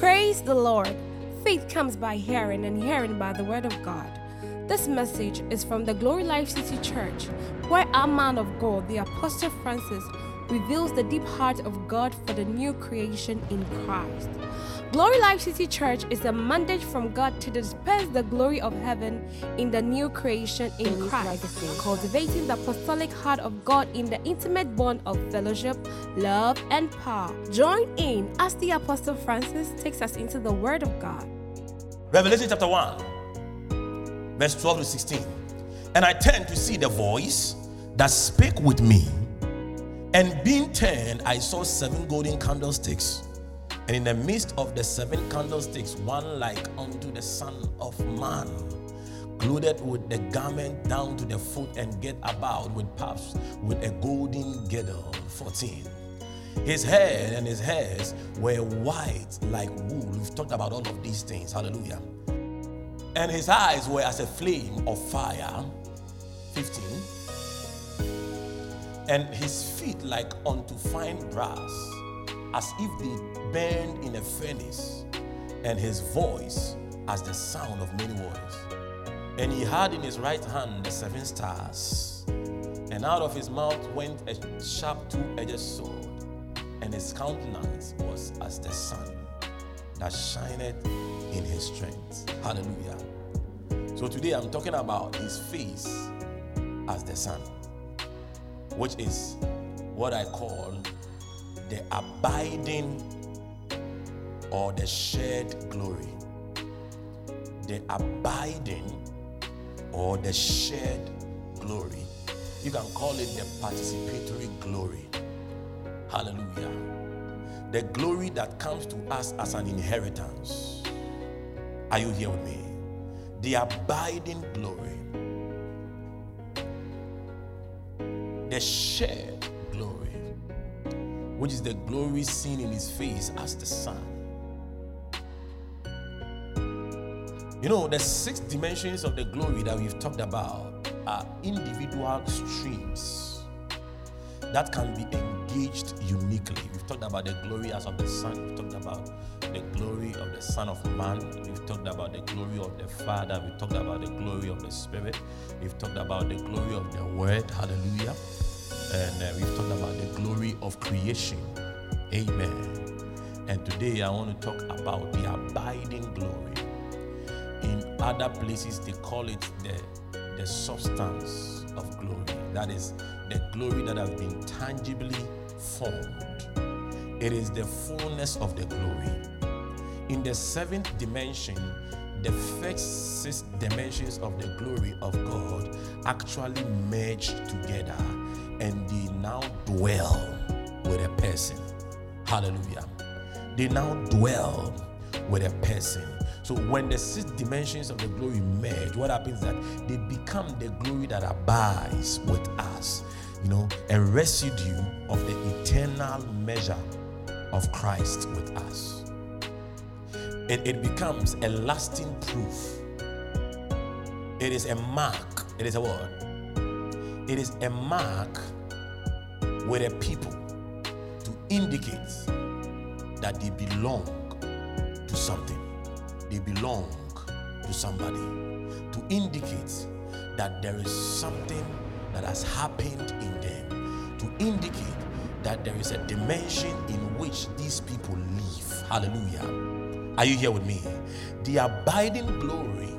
Praise the Lord. Faith comes by hearing, and hearing by the word of God. This message is from the Glory Life City Church, where our man of God, the Apostle Francis, reveals the deep heart of God for the new creation in Christ. Glory Life City Church is a mandate from God to disperse the glory of heaven in the new creation in Christ, cultivating the apostolic heart of God in the intimate bond of fellowship, love, and power. Join in as the Apostle Francis takes us into the Word of God. Revelation chapter 1, verse 12 to 16. And I turned to see the voice that spake with me. And being turned, I saw seven golden candlesticks. And in the midst of the seven candlesticks, one like unto the Son of Man, clothed with the garment down to the foot and get about with puffs, with a golden girdle. 14. His head and his hairs were white like wool. We've talked about all of these things. Hallelujah. And his eyes were as a flame of fire. 15. And his feet like unto fine brass, as if they burned in a furnace, and his voice as the sound of many waters. And he had in his right hand the seven stars, and out of his mouth went a sharp two edged sword, and his countenance was as the sun that shineth in his strength. Hallelujah. So today I'm talking about his face as the sun, which is what I call the abiding or the shared glory. The abiding or the shared glory. You can call it the participatory glory. Hallelujah. The glory that comes to us as an inheritance. Are you here with me? The abiding glory. Shared glory, which is the glory seen in his face as the sun. You know, the six dimensions of the glory that we've talked about are individual streams that can be engaged uniquely. We've talked about the glory as of the Son, we've talked about the glory of the Son of Man, we've talked about the glory of the Father, we've talked about the glory of the Spirit, we've talked about the glory of the Word, hallelujah, and uh, we've talked about the glory of creation, amen. And today I want to talk about the abiding glory in other places, they call it the, the substance of glory. That is the glory that has been tangibly formed. It is the fullness of the glory. In the seventh dimension, the first six dimensions of the glory of God actually merge together and they now dwell with a person. Hallelujah. They now dwell with a person. So when the six dimensions of the glory merge, what happens is that they become the glory that abides with us, you know, a residue of the eternal measure of Christ with us. It, it becomes a lasting proof. It is a mark. It is a word. It is a mark with a people to indicate that they belong to something they belong to somebody to indicate that there is something that has happened in them, to indicate that there is a dimension in which these people live. Hallelujah. Are you here with me? The abiding glory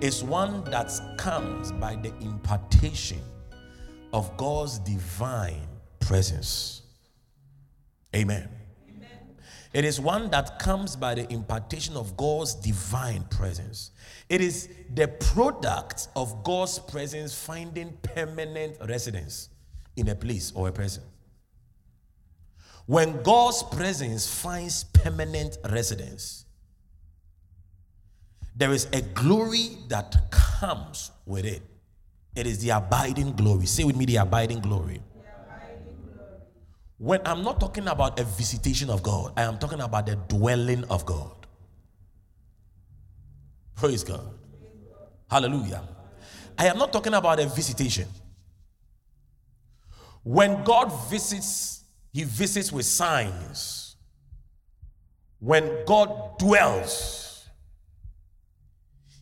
is one that comes by the impartation of God's divine presence. Amen. It is one that comes by the impartation of God's divine presence. It is the product of God's presence finding permanent residence in a place or a person. When God's presence finds permanent residence, there is a glory that comes with it. It is the abiding glory. Say with me, the abiding glory. When I'm not talking about a visitation of God, I am talking about the dwelling of God. Praise God. Hallelujah. I am not talking about a visitation. When God visits, He visits with signs. when God dwells,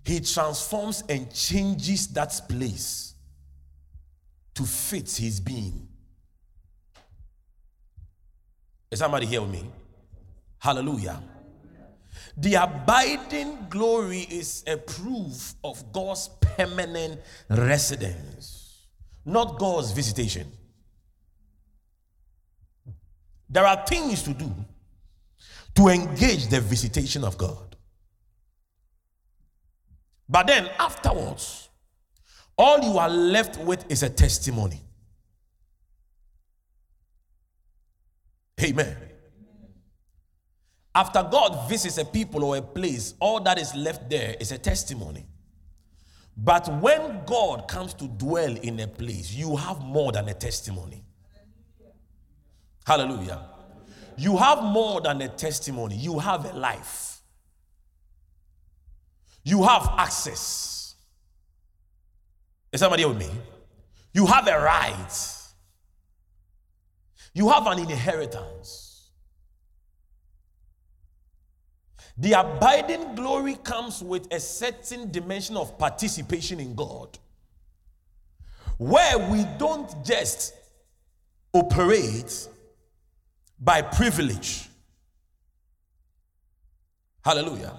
He transforms and changes that place to fit His being. Is somebody here with me? Hallelujah. The abiding glory is a proof of God's permanent residence, not God's visitation. There are things to do to engage the visitation of God. But then afterwards, all you are left with is a testimony. Amen. After God visits a people or a place, all that is left there is a testimony. But when God comes to dwell in a place, you have more than a testimony. Hallelujah. You have more than a testimony, you have a life. You have access. Is somebody with me? You have a right. You have an inheritance. The abiding glory comes with a certain dimension of participation in God, where we don't just operate by privilege. Hallelujah.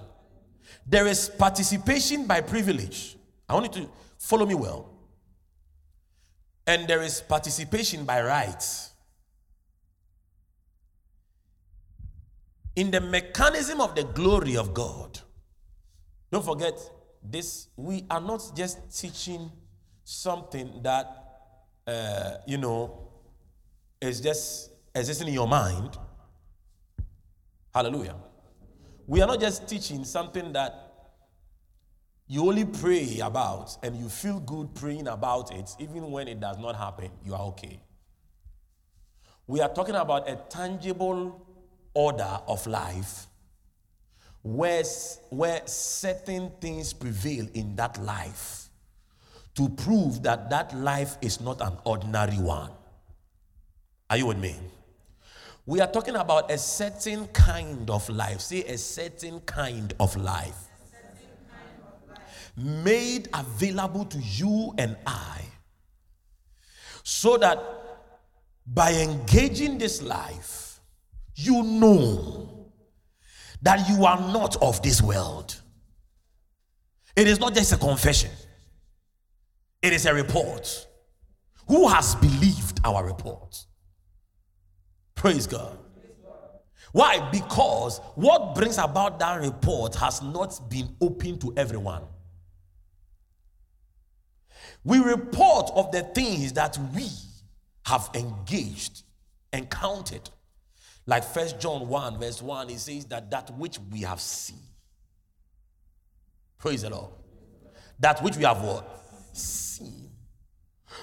There is participation by privilege. I want you to follow me well. And there is participation by rights. In the mechanism of the glory of God, don't forget this, we are not just teaching something that, uh, you know, is just existing in your mind. Hallelujah. We are not just teaching something that you only pray about and you feel good praying about it, even when it does not happen, you are okay. We are talking about a tangible order of life where, where certain things prevail in that life to prove that that life is not an ordinary one. Are you with me? We are talking about a certain kind of life. Say a certain kind of life. Made available to you and I. So that by engaging this life, you know that you are not of this world. It is not just a confession, it is a report. Who has believed our report? Praise God. Why? Because what brings about that report has not been open to everyone. We report of the things that we have engaged, encountered. Like First John 1, verse 1, it says that that which we have seen. Praise the Lord. That which we have what? Seen.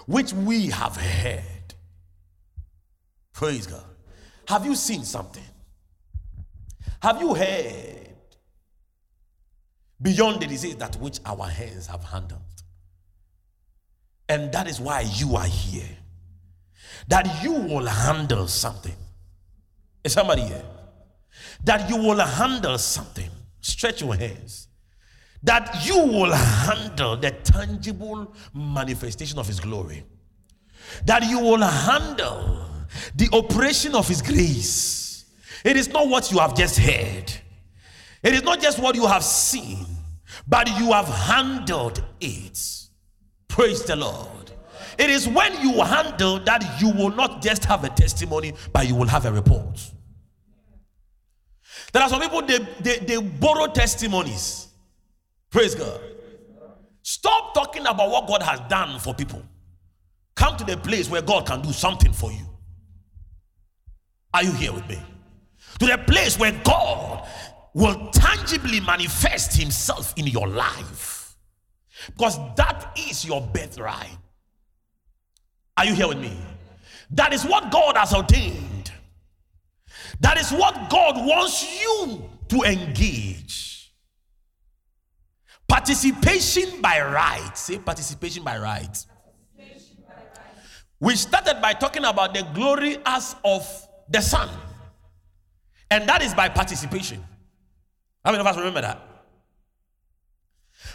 Which we have heard. Praise God. Have you seen something? Have you heard beyond the disease that which our hands have handled? And that is why you are here. That you will handle something. Is somebody here? That you will handle something. Stretch your hands. That you will handle the tangible manifestation of His glory. That you will handle the operation of His grace. It is not what you have just heard, it is not just what you have seen, but you have handled it. Praise the Lord. It is when you handle that you will not just have a testimony, but you will have a report. There are some people they, they, they borrow testimonies. Praise God. Stop talking about what God has done for people. Come to the place where God can do something for you. Are you here with me? To the place where God will tangibly manifest Himself in your life. Because that is your birthright. Are you here with me? That is what God has ordained. That is what God wants you to engage. Participation by right. Say participation by right. Participation by right. We started by talking about the glory as of the Son. And that is by participation. How many of us remember that?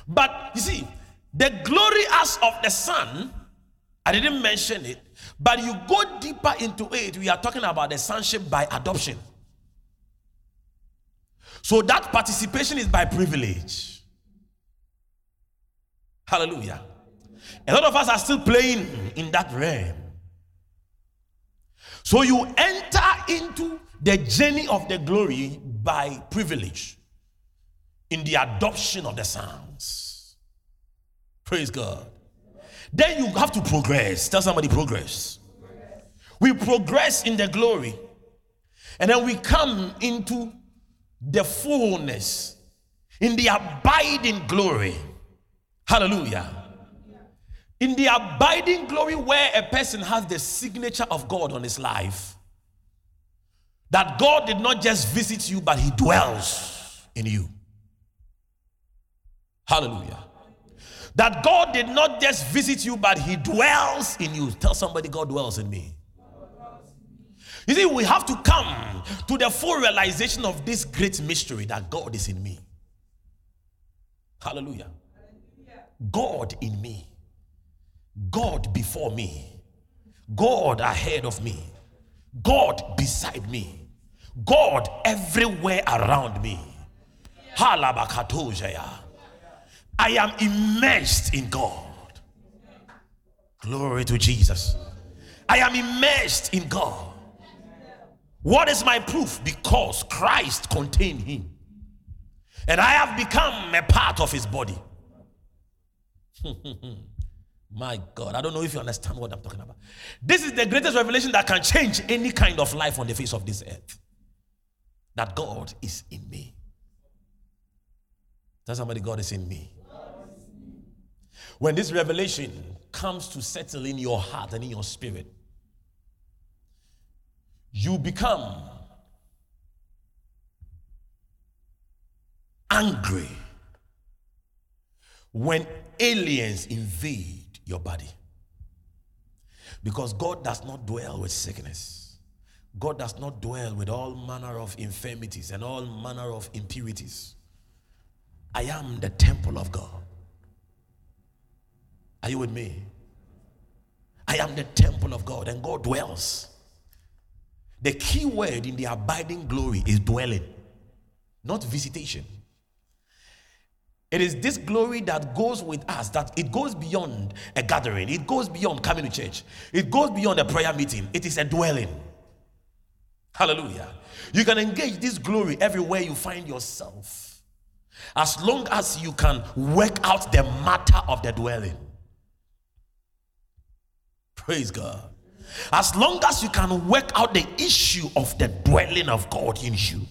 But you see, the glory as of the Son, I didn't mention it, but you go deeper into it, we are talking about the sonship by adoption. So that participation is by privilege. Hallelujah. A lot of us are still playing in that realm. So you enter into the journey of the glory by privilege in the adoption of the sons. Praise God. Then you have to progress. Tell somebody progress. We progress in the glory. And then we come into the fullness, in the abiding glory. Hallelujah. In the abiding glory, where a person has the signature of God on his life, that God did not just visit you, but He dwells in you. Hallelujah. That God did not just visit you, but He dwells in you. Tell somebody, God dwells in me. You see, we have to come to the full realization of this great mystery that God is in me. Hallelujah. God in me. God before me. God ahead of me. God beside me. God everywhere around me. I am immersed in God. Glory to Jesus. I am immersed in God. What is my proof? Because Christ contained him. And I have become a part of his body. My God, I don't know if you understand what I'm talking about. This is the greatest revelation that can change any kind of life on the face of this earth. That God is in me. Tell somebody, God is in me. When this revelation comes to settle in your heart and in your spirit, you become angry when aliens invade your body. Because God does not dwell with sickness. God does not dwell with all manner of infirmities and all manner of impurities. I am the temple of God. Are you with me? I am the temple of God and God dwells. The key word in the abiding glory is dwelling, not visitation. It is this glory that goes with us, that it goes beyond a gathering, it goes beyond coming to church, it goes beyond a prayer meeting. It is a dwelling. Hallelujah. You can engage this glory everywhere you find yourself, as long as you can work out the matter of the dwelling. Praise God. As long as you can work out the issue of the dwelling of God in you.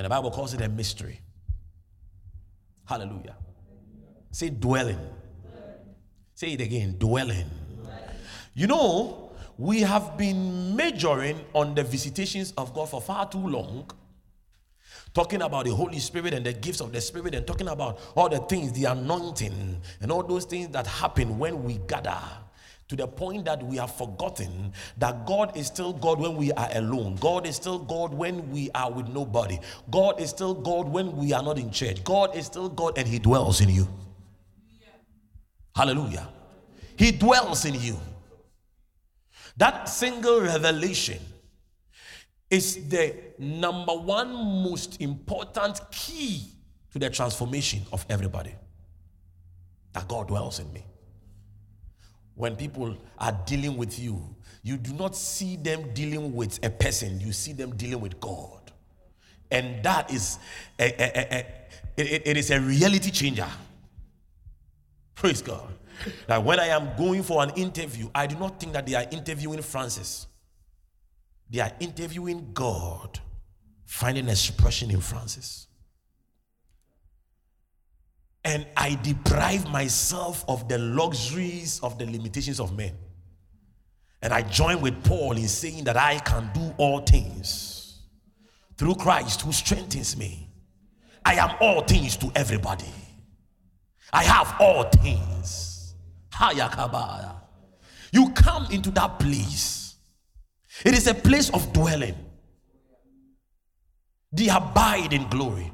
And the Bible calls it a mystery. Hallelujah. Say dwelling. Say it again dwelling. You know, we have been majoring on the visitations of God for far too long, talking about the Holy Spirit and the gifts of the Spirit, and talking about all the things, the anointing, and all those things that happen when we gather to the point that we have forgotten that God is still God when we are alone. God is still God when we are with nobody. God is still God when we are not in church. God is still God and He dwells in you. Hallelujah. He dwells in you. That single revelation is the number one most important key to the transformation of everybody. That God dwells in me when people are dealing with you, you do not see them dealing with a person, you see them dealing with God. And that is a, a, a, it, it is a reality changer. Praise God. That when I am going for an interview, I do not think that they are interviewing Francis. They are interviewing God, finding expression in Francis and I deprive myself of the luxuries of the limitations of men. And I join with Paul in saying that I can do all things through Christ who strengthens me. I am all things to everybody. I have all things. You come into that place It is a place of dwelling. The abiding glory.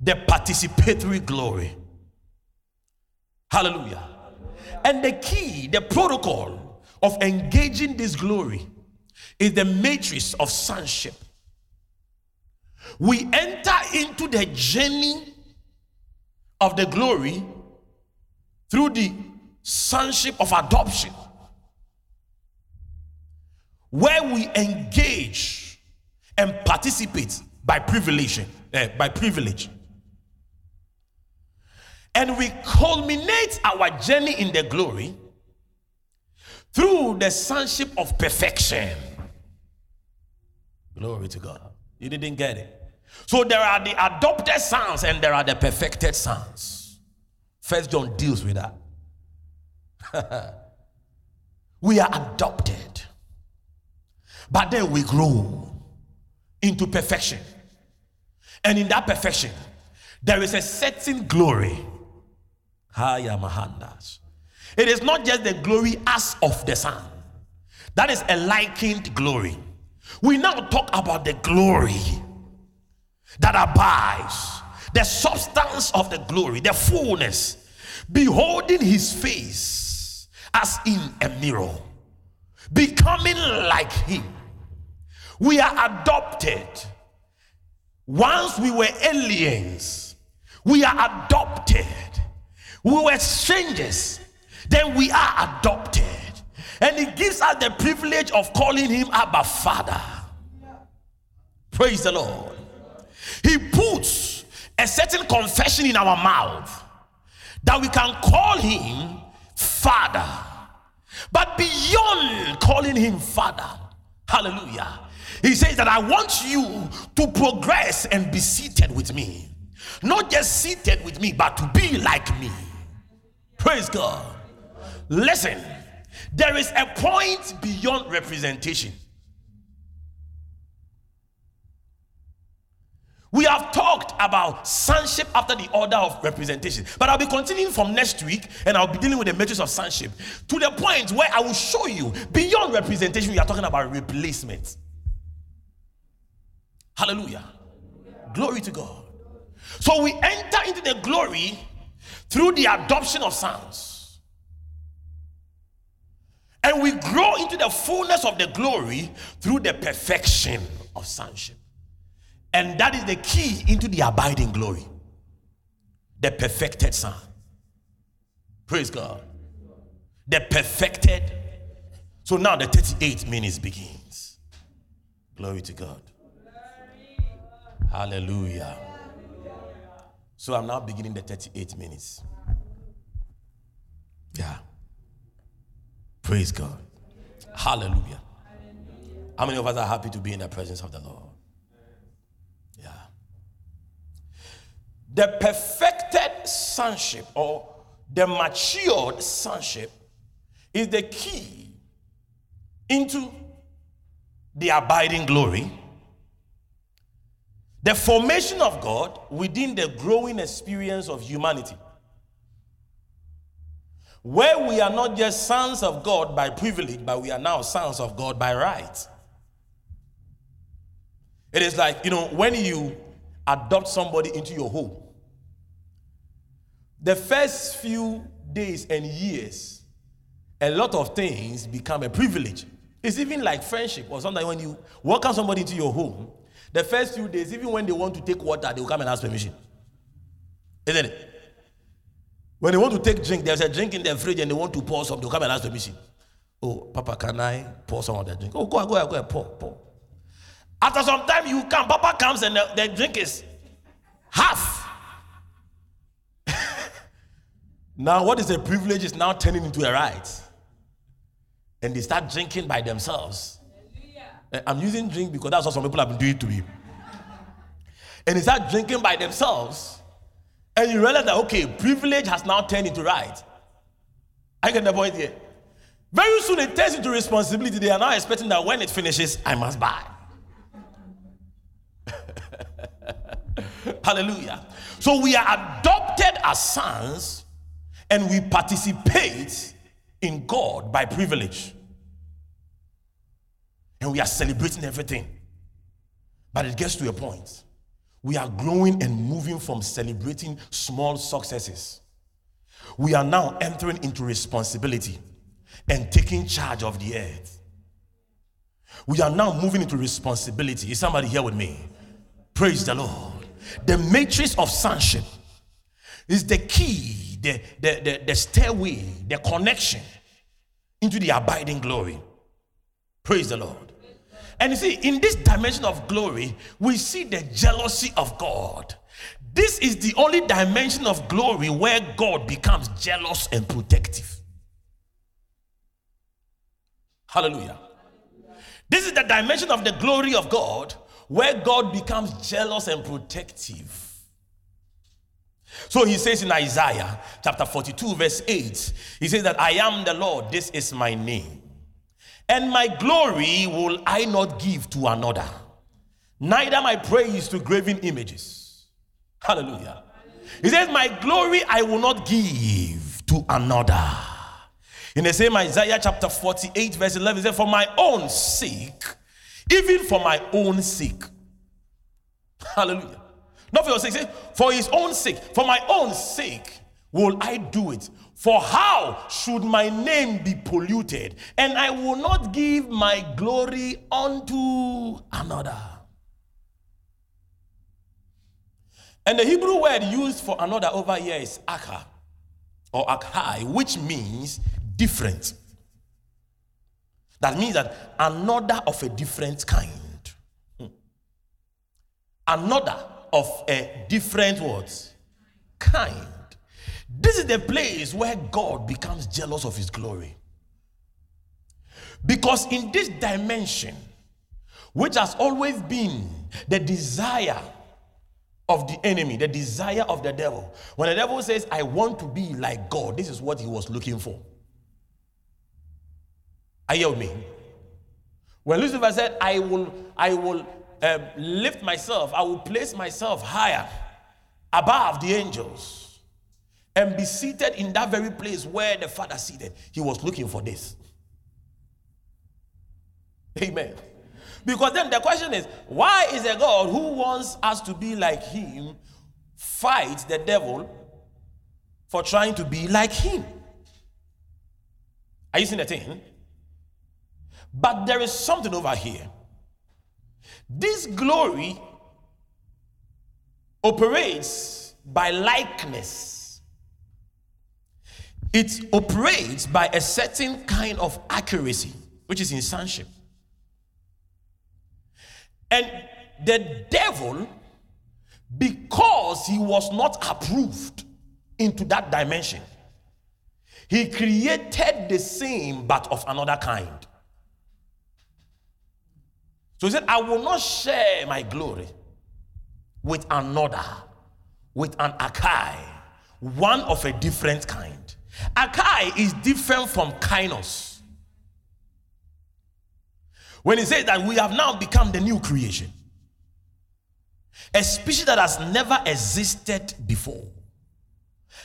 The participatory glory. Hallelujah. And the key, the protocol of engaging this glory is the matrix of sonship. We enter into the journey of the glory through the sonship of adoption, where we engage and participate by privilege, uh, by privilege. And we culminate our journey in the glory through the sonship of perfection. Glory to God. You didn't get it. So there are the adopted sons and there are the perfected sons. First John deals with that. we are adopted, but then we grow into perfection. And in that perfection, there is a certain glory. Haya Mahandas. It is not just the glory as of the sun. that is a likened glory. We now talk about the glory that abides, the substance of the glory, the fullness, beholding his face as in a mirror, becoming like him. We are adopted. Once we were aliens, we are adopted. We were strangers, then we are adopted. And it gives us the privilege of calling him Abba Father. Praise the Lord. He puts a certain confession in our mouth that we can call him Father. But beyond calling him Father, hallelujah, he says that I want you to progress and be seated with me. Not just seated with me, but to be like me. Praise God. Listen, there is a point beyond representation. We have talked about sonship after the order of representation, but I'll be continuing from next week and I'll be dealing with the matrix of sonship to the point where I will show you beyond representation, we are talking about replacement. Hallelujah. Glory to God. So we enter into the glory through the adoption of sons. And we grow into the fullness of the glory through the perfection of sonship. And that is the key into the abiding glory. The perfected Son. Praise God. The perfected. So now the 38 minutes begins. Glory to God. Hallelujah. So I'm now beginning the 38 minutes. Yeah. Praise God. Hallelujah. How many of us are happy to be in the presence of the Lord? Yeah. The perfected sonship or the matured sonship is the key into the abiding glory, the formation of God within the growing experience of humanity. Where we are not just sons of God by privilege, but we are now sons of God by right. It is like, you know, when you adopt somebody into your home, the first few days and years, a lot of things become a privilege. It's even like friendship or sometimes when you welcome somebody into your home, the first few days, even when they want to take water, they will come and ask permission. Isn't it? When they want to take drink, there's a drink in their fridge and they want to pour some, they'll come and ask permission. Oh, Papa, can I pour some of that drink? Oh, go ahead, go ahead, go ahead, pour, pour. After some time, you come, Papa comes and the, the drink is half. Now, what is a privilege is now turning into a right. And they start drinking by themselves. Eh, I'm using drink because that's what some people have been doing to me. And they start drinking by themselves. And you realize that, okay, privilege has now turned into right. I get the point here. Very soon it turns into responsibility. They are now expecting that when it finishes, I must buy. Hallelujah. So we are adopted as sons and we participate in God by privilege. And we are celebrating everything. But it gets to a point. We are growing and moving from celebrating small successes. We are now entering into responsibility and taking charge of the earth. We are now moving into responsibility. Is somebody here with me? Praise the Lord. The matrix of sonship is the key, the, the, the, the stairway, the connection into the abiding glory. Praise the Lord. And you see, in this dimension of glory, we see the jealousy of God. This is the only dimension of glory where God becomes jealous and protective. Hallelujah. This is the dimension of the glory of God where God becomes jealous and protective. So he says in Isaiah chapter 42, verse 8, he says that I am the Lord, this is my name. And my glory will I not give to another, neither my praise to graven images. Hallelujah. He says, My glory I will not give to another. In the same Isaiah chapter 48, verse 11, he said, For my own sake, even for my own sake. Hallelujah. Not for your sake, for his own sake, for my own sake will I do it. For how should my name be polluted? And I will not give my glory unto another. And the Hebrew word used for another over here is akha or akhai, which means different. That means that another of a different kind. Hmm. Another of a different what? Kind. This is the place where God becomes jealous of his glory. Because in this dimension, which has always been the desire of the enemy, the desire of the devil, when the devil says, I want to be like God, this is what he was looking for. Are you with me? When Lucifer said, I will, I will uh, lift myself, I will place myself higher above the angels and be seated in that very place where the Father seated, he was looking for this. Amen. Because then the question is, why is a God who wants us to be like him fight the devil for trying to be like him? Are you seeing the thing? But there is something over here. This glory operates by likeness. It operates by a certain kind of accuracy, which is in sonship. And the devil, because he was not approved into that dimension, he created the same but of another kind. So he said, I will not share my glory with another, with an Akai, one of a different kind. Akai is different from Kainos. When he says that we have now become the new creation, a species that has never existed before,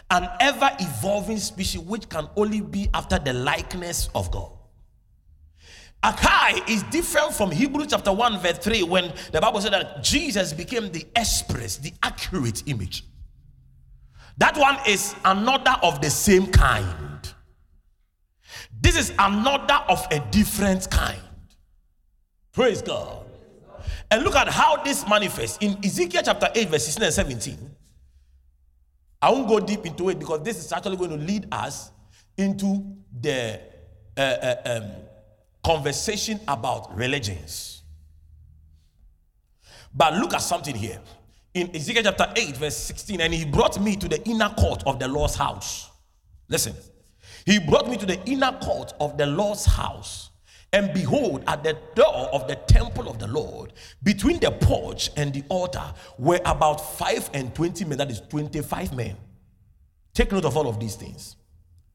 an ever evolving species which can only be after the likeness of God. Akai is different from Hebrews chapter 1, verse 3, when the Bible said that Jesus became the express, the accurate image. That one is another of the same kind. This is another of a different kind. Praise God. And look at how this manifests in Ezekiel chapter 8, verse 16 and 17. I won't go deep into it because this is actually going to lead us into the uh, uh, um, conversation about religions. But look at something here. In Ezekiel chapter 8, verse 16, and he brought me to the inner court of the Lord's house. Listen, he brought me to the inner court of the Lord's house. And behold, at the door of the temple of the Lord, between the porch and the altar, were about five and twenty men, that is 25 men. Take note of all of these things.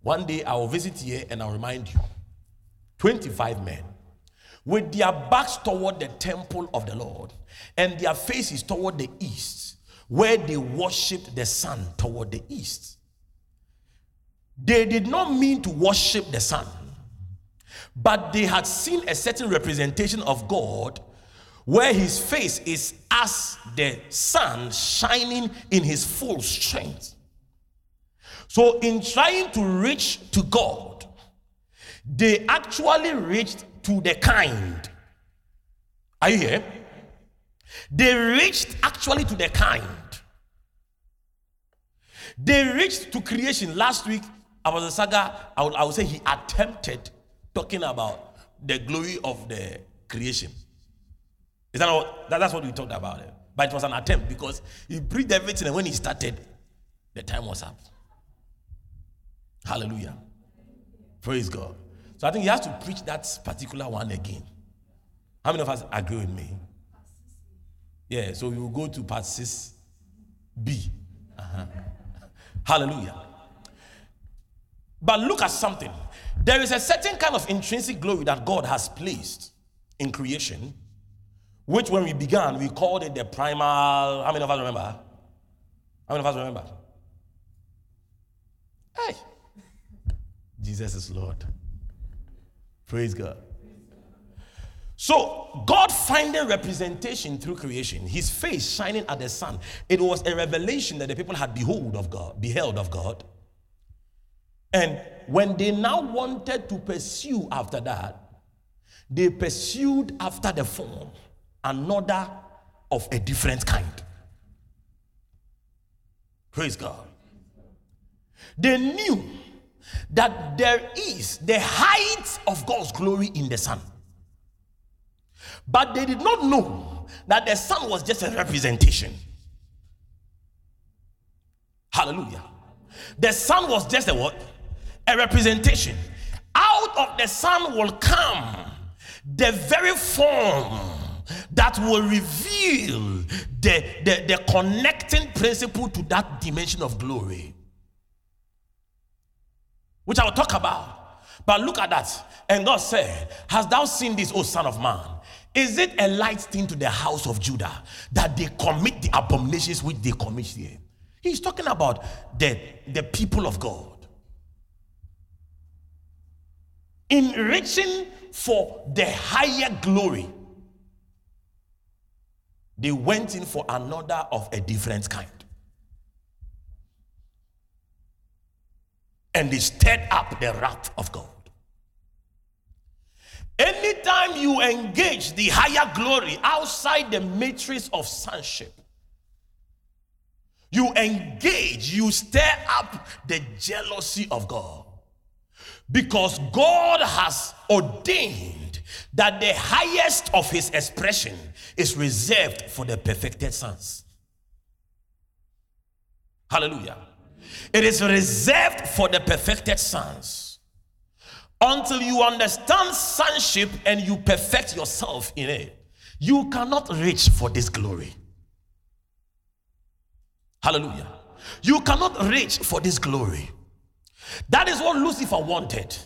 One day I will visit here and I'll remind you. 25 men with their backs toward the temple of the Lord and their faces toward the east, where they worshiped the sun toward the east. They did not mean to worship the sun, but they had seen a certain representation of God where his face is as the sun shining in his full strength. So, in trying to reach to God, they actually reached to the kind. Are you here? They reached actually to the kind. They reached to creation. Last week, I was a saga, I would, I would say he attempted talking about the glory of the creation. Is that what that, that's what we talked about? It. But it was an attempt because he breathed everything, and when he started, the time was up. Hallelujah. Praise God. So I think he has to preach that particular one again. How many of us agree with me? Yeah, so will go to part 6b. Uh-huh. Hallelujah. But look at something. There is a certain kind of intrinsic glory that God has placed in creation, which when we began, we called it the primal. How many of us remember? How many of us remember? Hey, Jesus is Lord. Praise God. So, God finding representation through creation, his face shining at the sun, it was a revelation that the people had behold of God, beheld of God. And when they now wanted to pursue after that, they pursued after the form, another of a different kind. Praise God. They knew that there is the height of God's glory in the sun. But they did not know that the sun was just a representation. Hallelujah. The sun was just a what? A representation. Out of the sun will come the very form that will reveal the, the, the connecting principle to that dimension of glory, which I will talk about. But look at that. And God said, Hast thou seen this, O Son of Man? Is it a light thing to the house of Judah that they commit the abominations which they commit here? He's talking about the, the people of God. In reaching for the higher glory, they went in for another of a different kind. And they stirred up the wrath of God. Anytime you engage the higher glory outside the matrix of sonship, you engage, you stir up the jealousy of God. Because God has ordained that the highest of his expression is reserved for the perfected sons. Hallelujah. It is reserved for the perfected sons. Until you understand sonship and you perfect yourself in it, you cannot reach for this glory. Hallelujah. You cannot reach for this glory. That is what Lucifer wanted.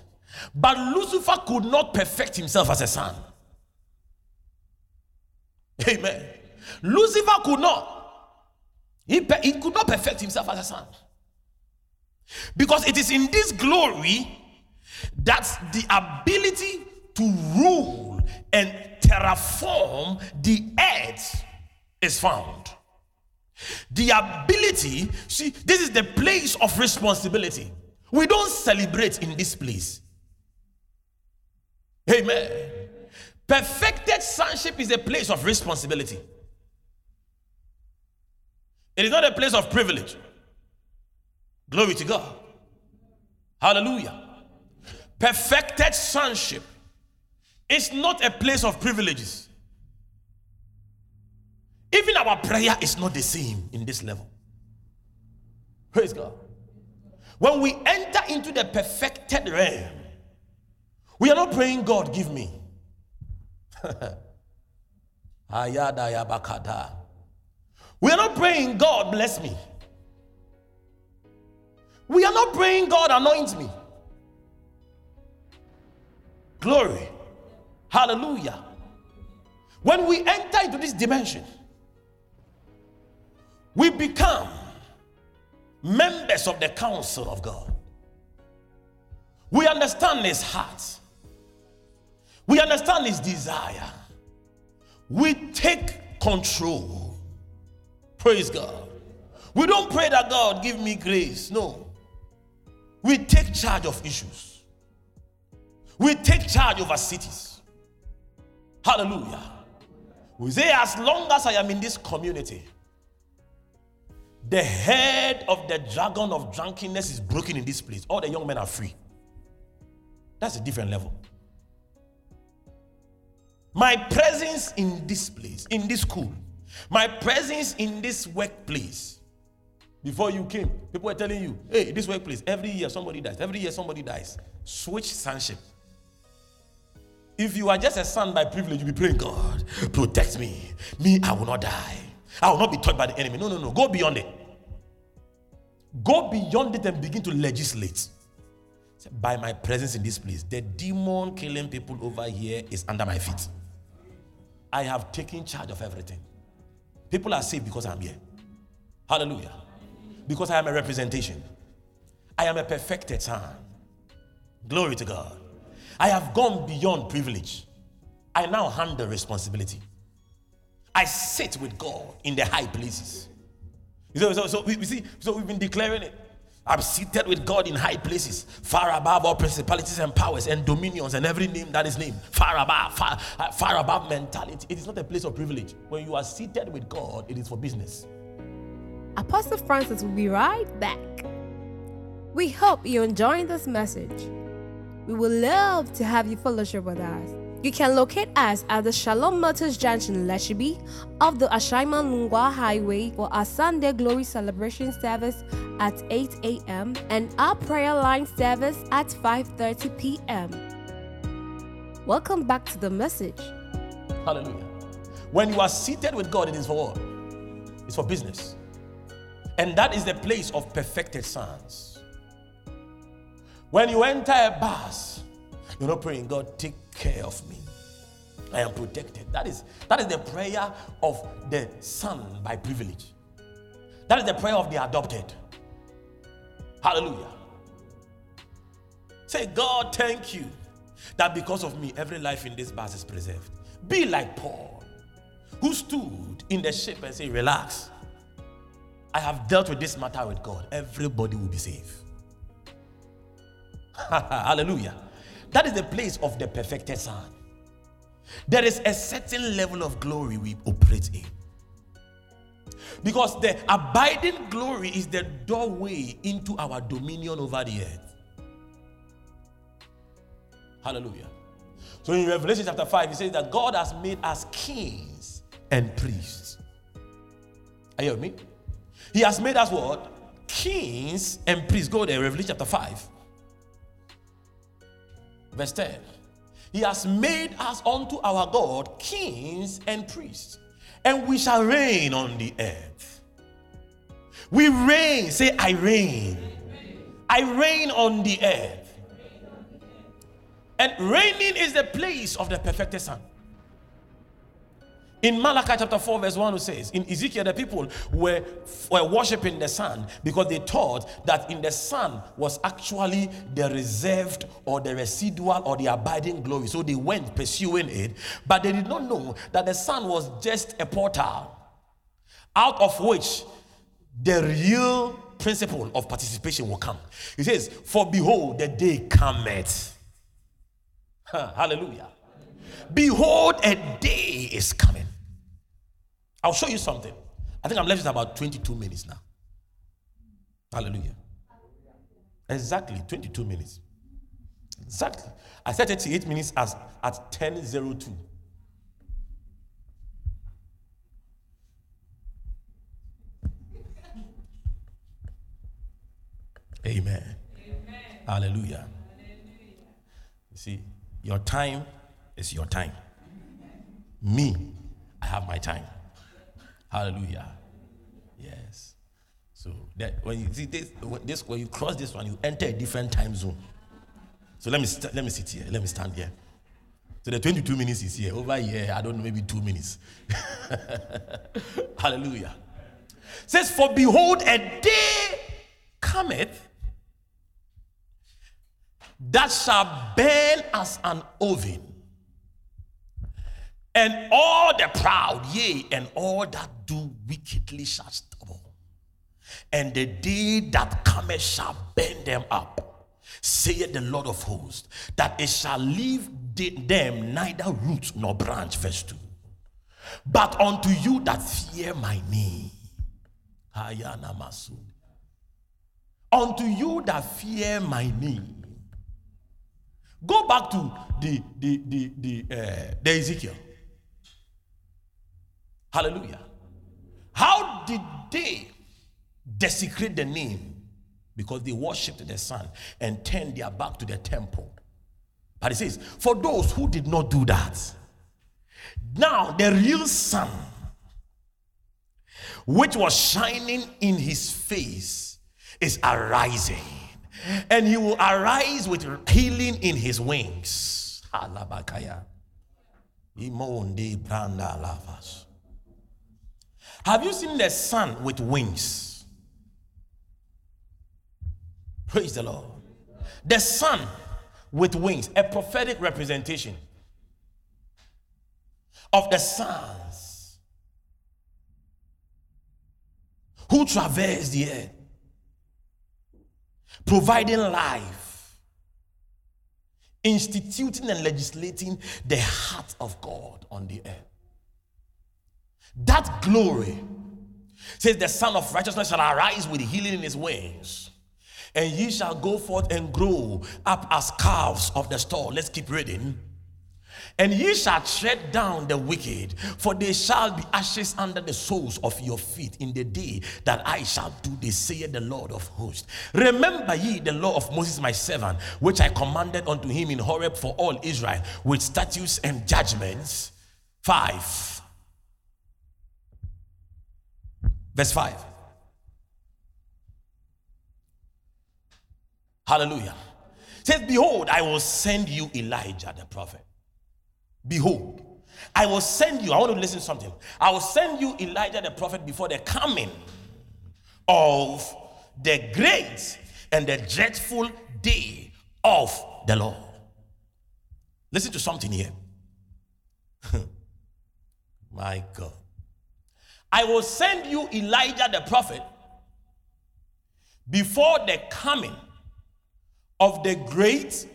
But Lucifer could not perfect himself as a son. Amen. Lucifer could not. He, he could not perfect himself as a son. Because it is in this glory that the ability to rule and terraform the earth is found. The ability, see, this is the place of responsibility. We don't celebrate in this place. Amen. Perfected sonship is a place of responsibility. It is not a place of privilege. Glory to God. Hallelujah. Perfected sonship is not a place of privileges. Even our prayer is not the same in this level. Praise God. When we enter into the perfected realm, we are not praying, God, give me. we are not praying, God, bless me. We are not praying, God, anoint me. Glory. Hallelujah. When we enter into this dimension, we become members of the council of God. We understand his heart. We understand his desire. We take control. Praise God. We don't pray that God give me grace. No. We take charge of issues. We take charge over cities. Hallelujah. We say, as long as I am in this community, the head of the dragon of drunkenness is broken in this place. All the young men are free. That's a different level. My presence in this place, in this school, my presence in this workplace, before you came, people were telling you, hey, this workplace, every year somebody dies, every year somebody dies. Switch sonship. If you are just a son by privilege, you be praying, God, protect me. Me, I will not die. I will not be touched by the enemy. No, no, no. Go beyond it. Go beyond it and begin to legislate. By my presence in this place, the demon killing people over here is under my feet. I have taken charge of everything. People are saved because I'm here. Hallelujah. Because I am a representation. I am a perfected son. Glory to God. I have gone beyond privilege. I now handle responsibility. I sit with God in the high places. So, so, so we, we see, so we've been declaring it. I'm seated with God in high places, far above all principalities and powers and dominions and every name that is named, far above, far, far above mentality. It is not a place of privilege. When you are seated with God, it is for business. Apostle Francis will be right back. We hope you're enjoying this message. We would love to have you fellowship with us. You can locate us at the Shalom Motors Junction, Lashibi, off the Ashaiman Lungwa Highway for our Sunday Glory Celebration service at 8 a.m. and our prayer line service at 5:30 p.m. Welcome back to the message. Hallelujah. When you are seated with God, it is for what? It's for business. And that is the place of perfected sons. When you enter a bus, you're not praying, God, take care of me. I am protected. That is, that is the prayer of the son by privilege. That is the prayer of the adopted. Hallelujah. Say, God, thank you that because of me, every life in this bus is preserved. Be like Paul, who stood in the ship and said, Relax. I have dealt with this matter with God. Everybody will be saved. Hallelujah. That is the place of the perfected son. There is a certain level of glory we operate in. Because the abiding glory is the doorway into our dominion over the earth. Hallelujah. So in Revelation chapter 5, he says that God has made us kings and priests. Are you with me? He has made us what? Kings and priests. Go there, Revelation chapter 5. Verse 10. He has made us unto our God kings and priests, and we shall reign on the earth. We reign, say, I reign. I reign on the earth. And reigning is the place of the perfected Son. In Malachi chapter 4, verse 1, it says, In Ezekiel, the people were, were worshiping the sun because they thought that in the sun was actually the reserved or the residual or the abiding glory. So they went pursuing it, but they did not know that the sun was just a portal out of which the real principle of participation will come. He says, For behold, the day cometh. Hallelujah. Behold, a day is coming. I'll show you something. I think I'm left with about 22 minutes now. Hallelujah. Exactly, 22 minutes. Exactly. I said 38 minutes as at 10:02. Amen. Amen. Hallelujah. Hallelujah. You see, your time is your time. Me, I have my time. Hallelujah. Yes. So that when you see this, when this when you cross this one, you enter a different time zone. So let me st- let me sit here. Let me stand here. So the 22 minutes is here. Over here, I don't know, maybe two minutes. Hallelujah. says, For behold, a day cometh that shall burn as an oven And all the proud, yea, and all that do wickedly shall stumble. And the day that cometh shall burn them up, saith the Lord of hosts, that it shall leave them neither root nor branch. Verse 2. But unto you that fear my name, unto you that fear my name. Go back to the the the the, uh, the Ezekiel. Hallelujah. How did they desecrate the name? Because they worshipped the sun and turned their back to the temple. But it says, for those who did not do that, now the real sun, which was shining in his face, is arising. And he will arise with healing in his wings. Have you seen the sun with wings? Praise the Lord. The sun with wings, a prophetic representation of the sons who traverse the earth, providing life, instituting and legislating the heart of God on the earth. That glory says, The Son of Righteousness shall arise with healing in his wings. And ye shall go forth and grow up as calves of the stall. Let's keep reading. And ye shall tread down the wicked, for they shall be ashes under the soles of your feet in the day that I shall do this, saith the Lord of hosts. Remember ye the law of Moses my servant, which I commanded unto him in Horeb for all Israel, with statutes and judgments. Five. Verse 5. Hallelujah. says, Behold, I will send you Elijah the prophet Behold, I will send you. I want to listen to something. I will send you Elijah the prophet before the coming of the great and the dreadful day of the Lord. Listen to something here. My God. I will send you Elijah the prophet before the coming of the great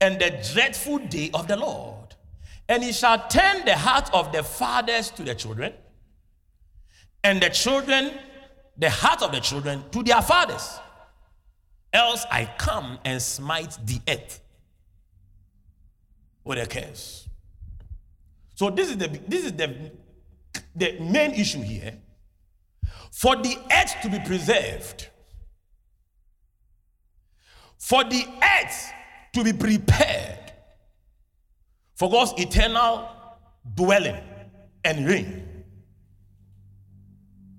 and the dreadful day of the Lord. And he shall turn the heart of the fathers to the children, and the children, the heart of the children to their fathers. Else I come and smite the earth with a curse. So this is the this is the, the main issue here. For the earth to be preserved, for the earth to be prepared for God's eternal dwelling and reign.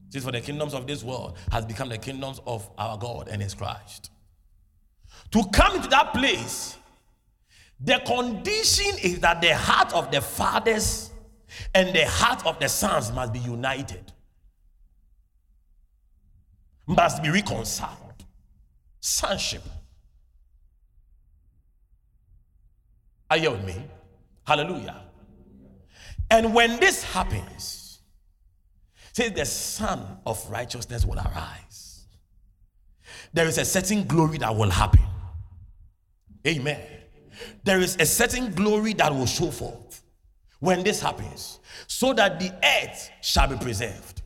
Since for the kingdoms of this world has become the kingdoms of our God and his Christ. To come into that place, the condition is that the heart of the fathers and the heart of the sons must be united, must be reconciled. Sonship. Are you with me? Hallelujah. And when this happens, says the Son of Righteousness will arise. There is a certain glory that will happen. Amen. There is a certain glory that will show forth when this happens, so that the earth shall be preserved,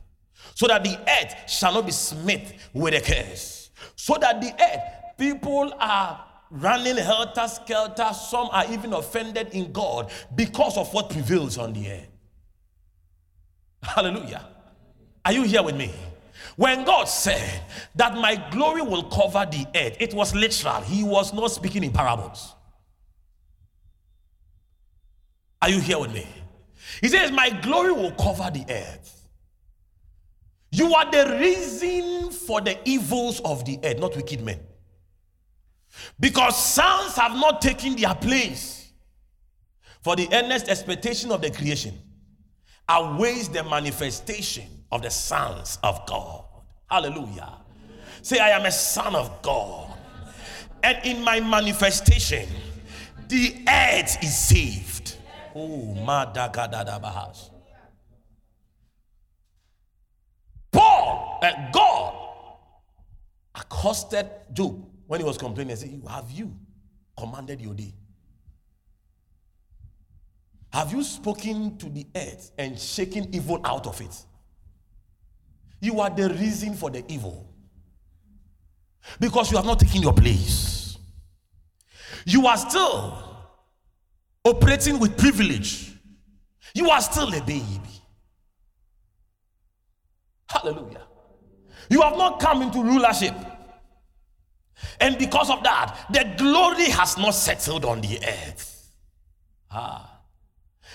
so that the earth shall not be smit with a curse, so that the earth, people are running helter skelter. Some are even offended in God because of what prevails on the earth. Hallelujah. Are you here with me? When God said that my glory will cover the earth, it was literal. He was not speaking in parables. Are you here with me? He says, My glory will cover the earth. You are the reason for the evils of the earth, not wicked men. Because sons have not taken their place for the earnest expectation of the creation awaits the manifestation of the sons of God. Hallelujah. Say, I am a son of God. And in my manifestation, the earth is saved. Oh, Madagadadabahas. Paul, uh, God accosted Job when he was complaining and said, Have you commanded your day? Have you spoken to the earth and shaken evil out of it? You are the reason for the evil. Because you have not taken your place. You are still operating with privilege. You are still a baby. Hallelujah. You have not come into rulership. And because of that, the glory has not settled on the earth. Ah.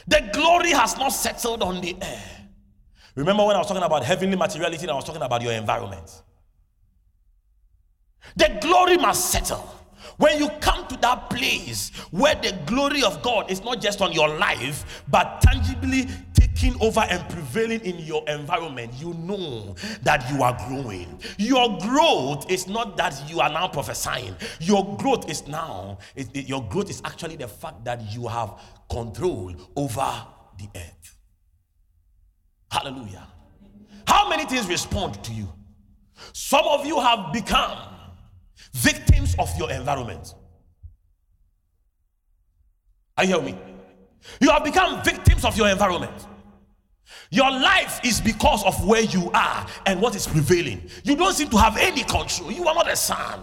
The glory has not settled on the earth. Remember when I was talking about heavenly materiality, I was talking about your environment. The glory must settle. When you come to that place where the glory of God is not just on your life, but tangibly taking over and prevailing in your environment, you know that you are growing. Your growth is not that you are now prophesying. Your growth is now, it, it, your growth is actually the fact that you have control over the earth. Hallelujah. How many things respond to you? Some of you have become victims of your environment. Are you hear me? You have become victims of your environment. Your life is because of where you are and what is prevailing. You don't seem to have any control. You are not a son.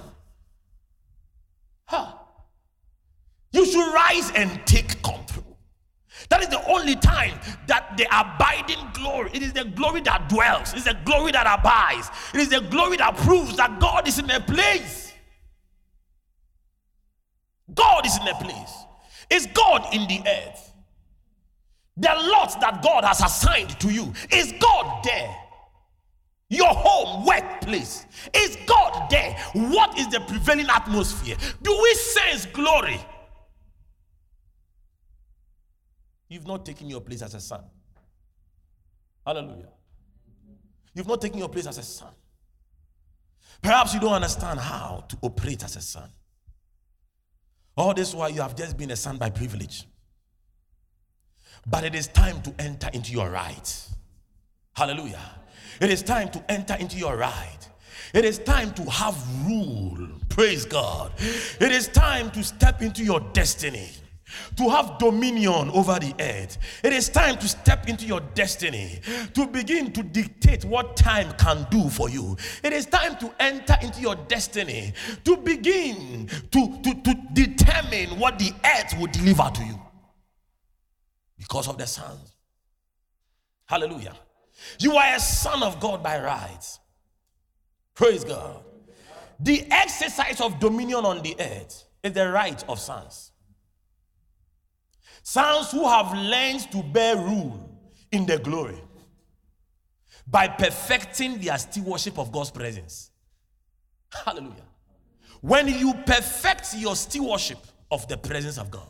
Huh. You should rise and take control. That is the only time that the abiding glory, it is the glory that dwells, it is the glory that abides, it is the glory that proves that God is in a place. God is in a place. Is God in the earth? The lot that God has assigned to you, is God there? Your home, workplace, is God there? What is the prevailing atmosphere? Do we sense glory? You've not taken your place as a son. Hallelujah. You've not taken your place as a son. Perhaps you don't understand how to operate as a son. All this while you have just been a son by privilege. But it is time to enter into your right. Hallelujah. It is time to enter into your right. It is time to have rule. Praise God. It is time to step into your destiny to have dominion over the earth. It is time to step into your destiny, to begin to dictate what time can do for you. It is time to enter into your destiny, to begin to, to, to determine what the earth will deliver to you because of the Son. Hallelujah. You are a son of God by rights. Praise God. The exercise of dominion on the earth is the right of sons. Sons who have learned to bear rule in the glory by perfecting their stewardship of God's presence. Hallelujah. When you perfect your stewardship of the presence of God,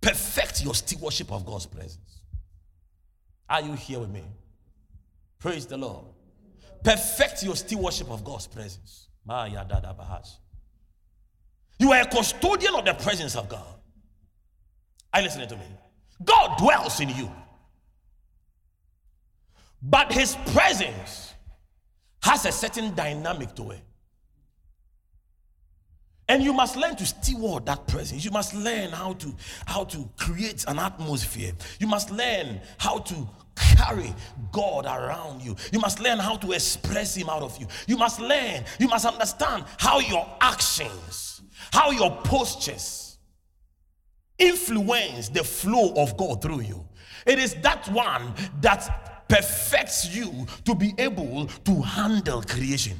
perfect your stewardship of God's presence. Are you here with me? Praise the Lord. Perfect your stewardship of God's presence. You are a custodian of the presence of God. Are you listening to me? God dwells in you. But his presence has a certain dynamic to it. And you must learn to steward that presence. You must learn how to how to create an atmosphere. You must learn how to carry God around you. You must learn how to express him out of you. You must learn, you must understand how your actions, how your postures influence the flow of God through you. It is that one that perfects you to be able to handle creation.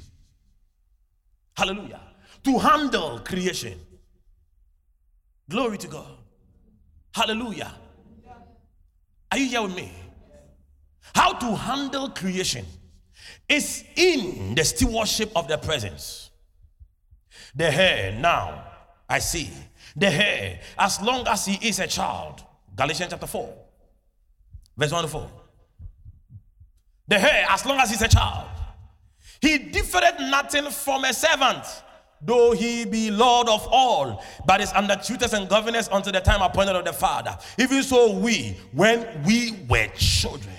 Hallelujah. To handle creation. Glory to God. Hallelujah. Are you here with me? How to handle creation is in the stewardship of the presence. The heir now, I see the heir as long as he is a child. Galatians chapter 4, verse 1 to 4. The heir as long as he's a child. He differed nothing from a servant, though he be Lord of all, but is under tutors and governors until the time appointed of the Father. Even so, we, when we were children,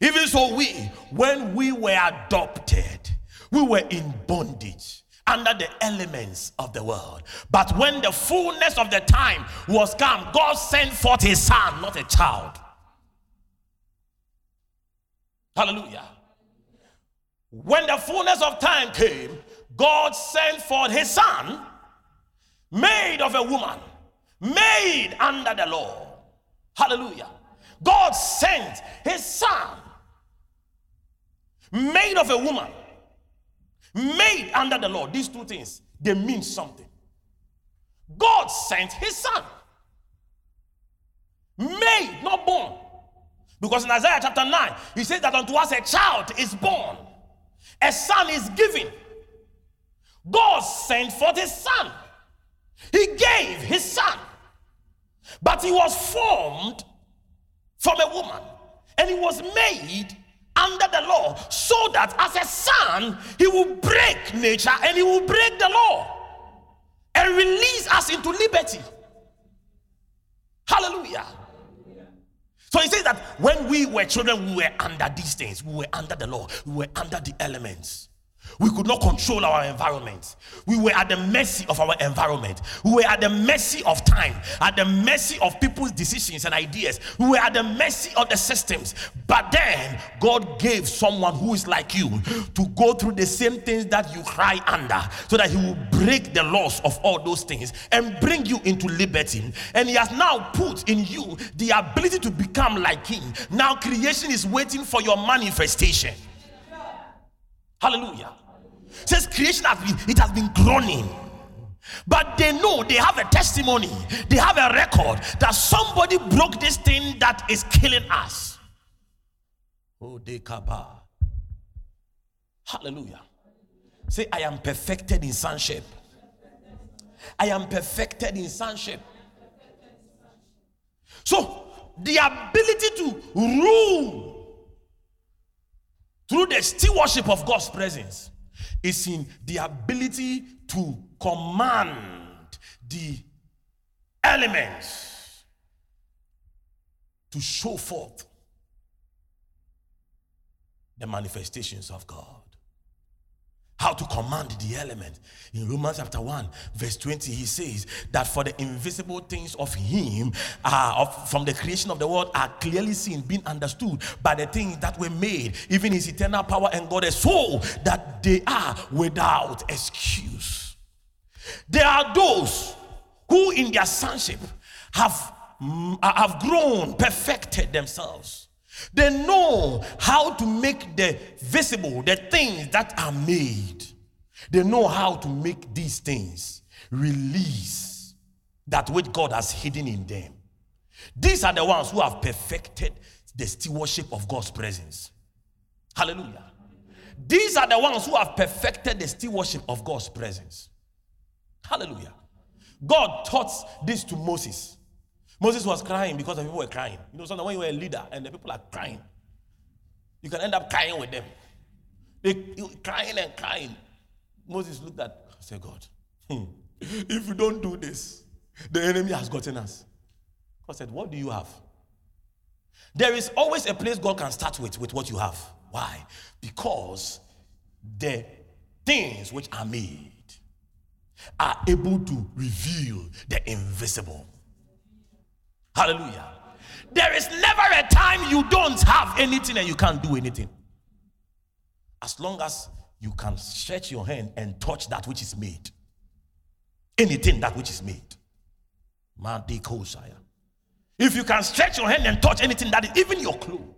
even so, we, when we were adopted, we were in bondage under the elements of the world. But when the fullness of the time was come, God sent forth his son, not a child. Hallelujah. When the fullness of time came, God sent forth his son, made of a woman, made under the law. Hallelujah. God sent his son, made of a woman, made under the law. These two things, they mean something. God sent his son, made, not born. Because in Isaiah chapter 9, he says that unto us a child is born, a son is given. God sent forth his son. He gave his son. But he was formed from a woman and he was made under the law so that as a son he will break nature and he will break the law and release us into liberty. Hallelujah. So he says that when we were children, we were under these things, we were under the law, we were under the elements. We could not control our environment. We were at the mercy of our environment. We were at the mercy of time, at the mercy of people's decisions and ideas. We were at the mercy of the systems. But then God gave someone who is like you to go through the same things that you cry under so that He will break the laws of all those things and bring you into liberty. And He has now put in you the ability to become like Him. Now creation is waiting for your manifestation. Hallelujah. Says creation has been it has been groaning. But they know they have a testimony, they have a record that somebody broke this thing that is killing us. Oh, dekaba. Hallelujah. Say, I am perfected in sonship. I am perfected in sonship. So, the ability to rule through the stewardship of God's presence is in the ability to command the elements to show forth the manifestations of God. How to command the element. In Romans chapter 1, verse 20, he says that for the invisible things of him, uh, of, from the creation of the world, are clearly seen, being understood by the things that were made, even his eternal power and God, so that they are without excuse. There are those who, in their sonship, have, mm, have grown, perfected themselves they know how to make the visible, the things that are made. They know how to make these things release that which God has hidden in them. These are the ones who have perfected the stewardship of God's presence. Hallelujah. These are the ones who have perfected the stewardship of God's presence. Hallelujah. God taught this to Moses. Moses was crying because the people were crying. You know, sometimes when you are a leader and the people are crying, you can end up crying with them. They crying and crying. Moses looked at, said, God, hmm, if you don't do this, the enemy has gotten us. God said, What do you have? There is always a place God can start with, with what you have. Why? Because the things which are made are able to reveal the invisible. Hallelujah. There is never a time you don't have anything and you can't do anything. As long as you can stretch your hand and touch that which is made. Anything that which is made. If you can stretch your hand and touch anything that is even your clothes,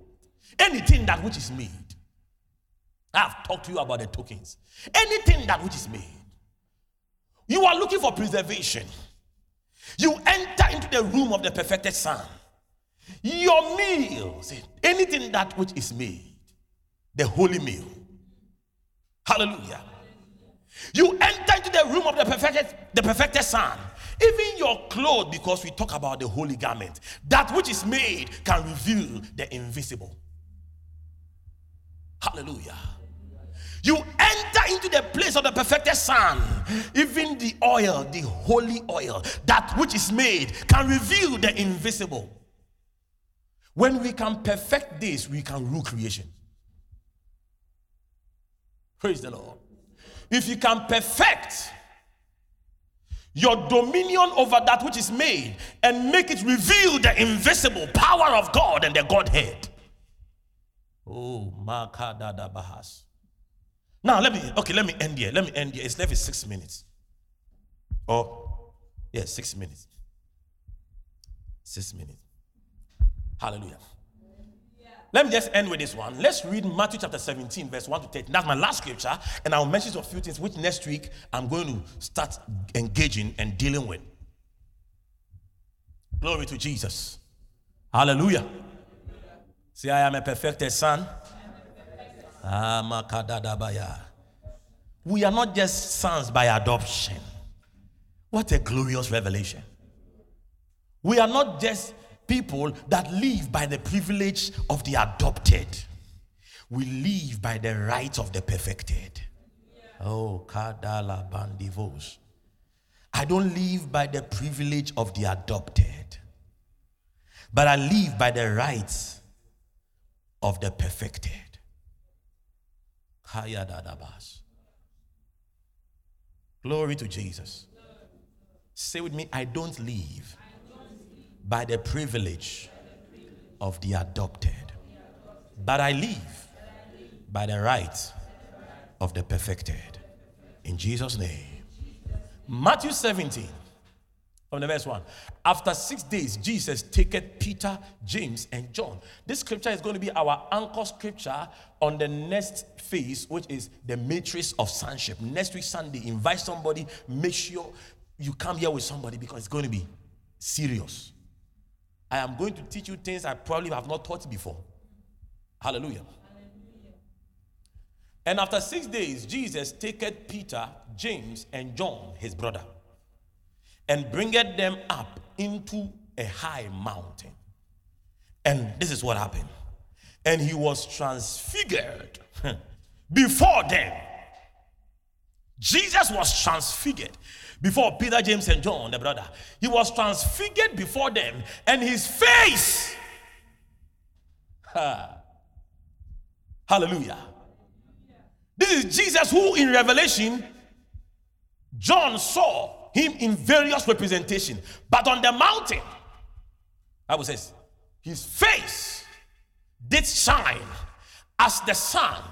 anything that which is made. I've talked to you about the tokens. Anything that which is made. You are looking for preservation. You enter into the room of the perfected Son. Your meals, anything that which is made, the holy meal. Hallelujah. You enter into the room of the perfected, the perfected Son. Even your clothes, because we talk about the holy garment, that which is made can reveal the invisible. Hallelujah. You enter into the place of the perfected Son. Even the oil, the holy oil, that which is made, can reveal the invisible. When we can perfect this, we can rule creation. Praise the Lord. If you can perfect your dominion over that which is made and make it reveal the invisible power of God and the Godhead. Oh, Makadada Bahas. Now let me okay, let me end here. Let me end here. It's left six minutes. Oh, yeah, six minutes. Six minutes. Hallelujah. Yeah. Let me just end with this one. Let's read Matthew chapter 17, verse 1 to 13. That's my last scripture, and I'll mention a few things which next week I'm going to start engaging and dealing with. Glory to Jesus. Hallelujah. See, I am a perfected son. We are not just sons by adoption. What a glorious revelation. We are not just people that live by the privilege of the adopted. We live by the right of the perfected. Oh, Kadala Bandivos. I don't live by the privilege of the adopted, but I live by the rights of the perfected. Glory to Jesus. Say with me, I don't live by the privilege of the adopted, but I live by the right of the perfected. In Jesus' name. Matthew 17, from the verse 1. After six days, Jesus taketh Peter, James, and John. This scripture is going to be our anchor scripture on the next phase, which is the matrix of sonship. Next week, Sunday, invite somebody, make sure you come here with somebody because it's going to be serious. I am going to teach you things I probably have not taught before. Hallelujah. And after six days, Jesus taketh Peter, James, and John, his brother, and bringeth them up into a high mountain. And this is what happened. And he was transfigured before them. Jesus was transfigured before Peter, James, and John, the brother. He was transfigured before them, and his face. Ha. Hallelujah. This is Jesus who, in Revelation, John saw him in various representation, but on the mountain, Bible says, his face did shine as the sun,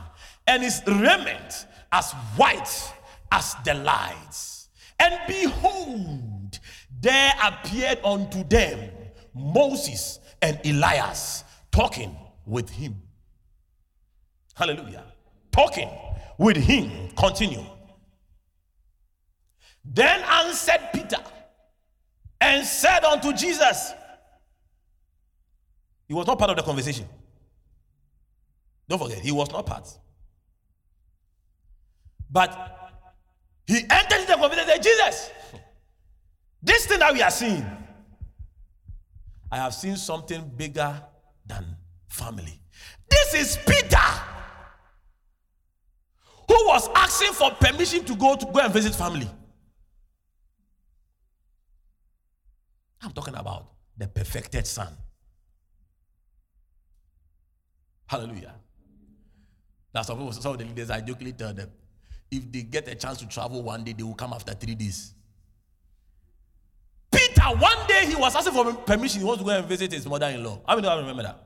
and his raiment as white as the lights. And behold, there appeared unto them Moses and Elias talking with him. Hallelujah. Talking with him. Continue. Then answered Peter and said unto Jesus, He was not part of the conversation. Don't forget, he was not part. But he entered the conversation and said, Jesus, this thing that we are seeing, I have seen something bigger than family. This is Peter who was asking for permission to go to go and visit family. I'm talking about the perfected son. Hallelujah. That's what some of the leaders I jokingly tell them if they get a chance to travel one day, they will come after three days. Peter, one day he was asking for permission. He wants to go and visit his mother in law. How many of you remember that?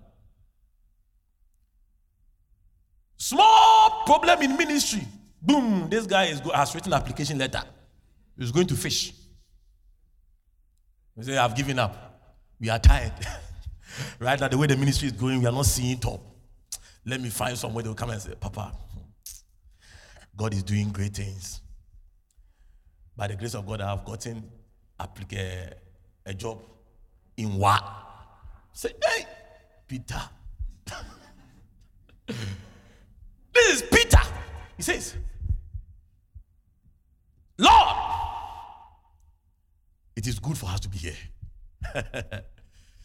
Small problem in ministry. Boom, this guy is go, has written an application letter. He's going to fish. He say, I've given up. We are tired. right now, the way the ministry is going, we are not seeing top. Let me find somewhere they'll come and say, Papa, God is doing great things. By the grace of God, I have gotten a, eh, a job in what? Say, hey, Peter. this is Peter. He says, Lord, it is good for us to be here.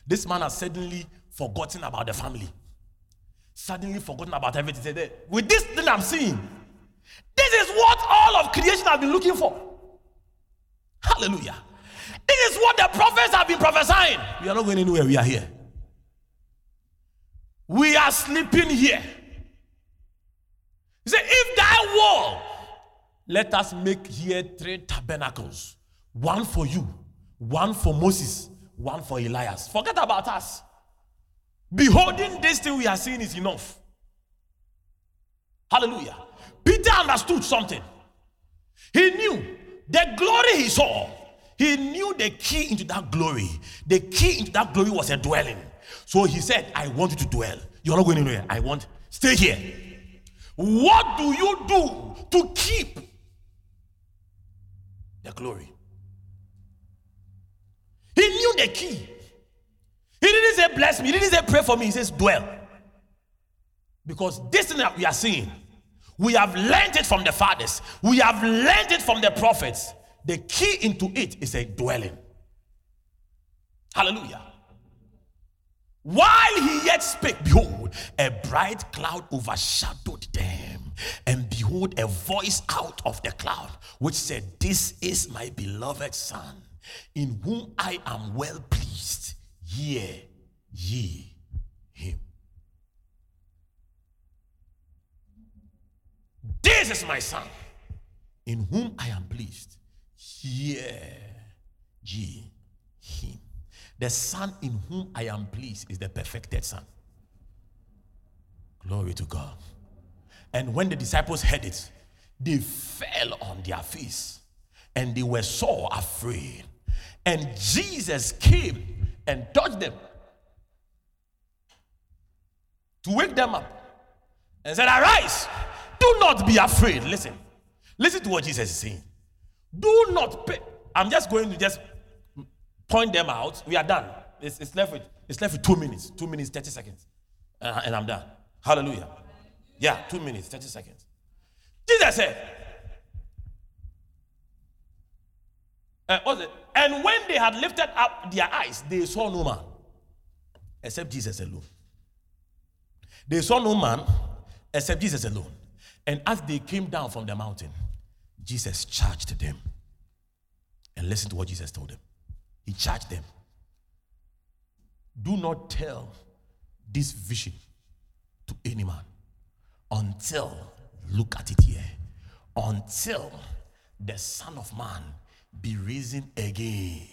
this man has suddenly forgotten about the family, suddenly forgotten about everything. With this thing I'm seeing, This is what all of creation have been looking for. Hallelujah. This is what the prophets have been prophesying. We are not going anywhere, we are here. We are sleeping here. He said, If thy wall, let us make here three tabernacles one for you, one for Moses, one for Elias. Forget about us. Beholding this thing we are seeing is enough. Hallelujah. Peter understood something. He knew the glory he saw. He knew the key into that glory. The key into that glory was a dwelling. So he said, I want you to dwell. You're not going anywhere. I want, stay here. What do you do to keep the glory? He knew the key. He didn't say, bless me. He didn't say, pray for me. He says, dwell. Because this thing that we are seeing, we have learned it from the fathers, we have learned it from the prophets. The key into it is a dwelling. Hallelujah. While he yet spake, behold, a bright cloud overshadowed them. And behold, a voice out of the cloud, which said, This is my beloved Son, in whom I am well pleased. Hear ye him. This is my Son, in whom I am pleased. Hear ye him. The Son in whom I am pleased is the perfected Son. Glory to God. And when the disciples heard it, they fell on their face and they were so afraid. And Jesus came and touched them to wake them up and said, Arise, do not be afraid. Listen, listen to what Jesus is saying. Do not pay. I'm just going to just point them out. We are done. It's, it's left with it's left with two minutes, two minutes, 30 seconds. Uh, and I'm done. Hallelujah. Yeah, two minutes, 30 seconds. Jesus said, uh, was it? And when they had lifted up their eyes, they saw no man except Jesus alone. They saw no man except Jesus alone. And as they came down from the mountain, Jesus charged them. And listen to what Jesus told them. He charged them. Do not tell this vision to any man until, look at it here, until the Son of Man be risen again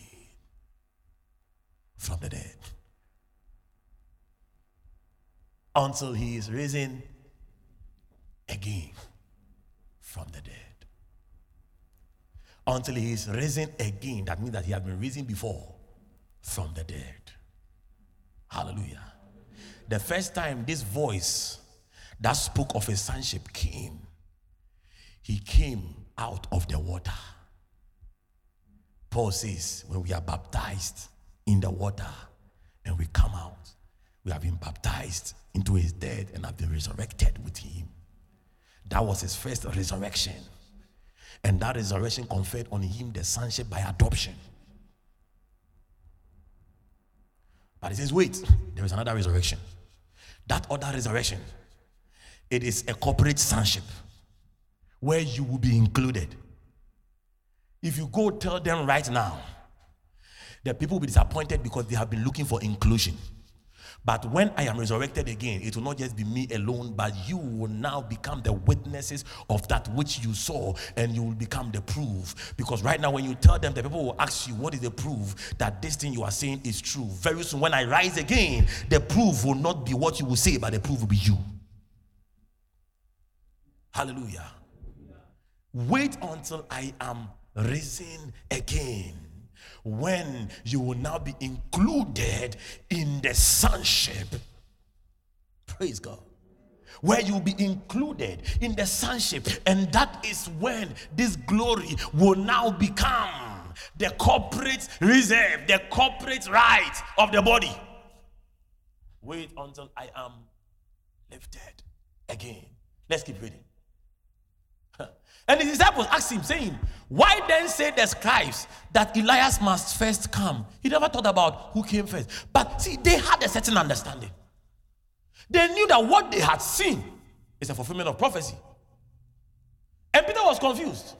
from the dead. Until he is risen again from the dead. Until he is risen again, that means that he has been risen before from the dead. Hallelujah. The first time this voice that spoke of his sonship came, he came out of the water. Paul says, when we are baptized in the water and we come out, we have been baptized into his death and have been resurrected with him. That was his first resurrection. And that resurrection conferred on him the sonship by adoption. But he says, wait, there is another resurrection. That other resurrection, it is a corporate sonship where you will be included. If you go tell them right now, the people will be disappointed because they have been looking for inclusion. But when I am resurrected again, it will not just be me alone, but you will now become the witnesses of that which you saw, and you will become the proof. Because right now, when you tell them, the people will ask you, What is the proof that this thing you are saying is true? Very soon, when I rise again, the proof will not be what you will say, but the proof will be you. Hallelujah. Wait until I am risen again when you will now be included in the sonship. Praise God. Where you'll be included in the sonship, and that is when this glory will now become the corporate reserve, the corporate right of the body. Wait until I am lifted again. Let's keep reading. And his disciples asked him, saying, Why then say the scribes that Elias must first come? He never thought about who came first. But see, they had a certain understanding. They knew that what they had seen is a fulfillment of prophecy. And Peter was confused.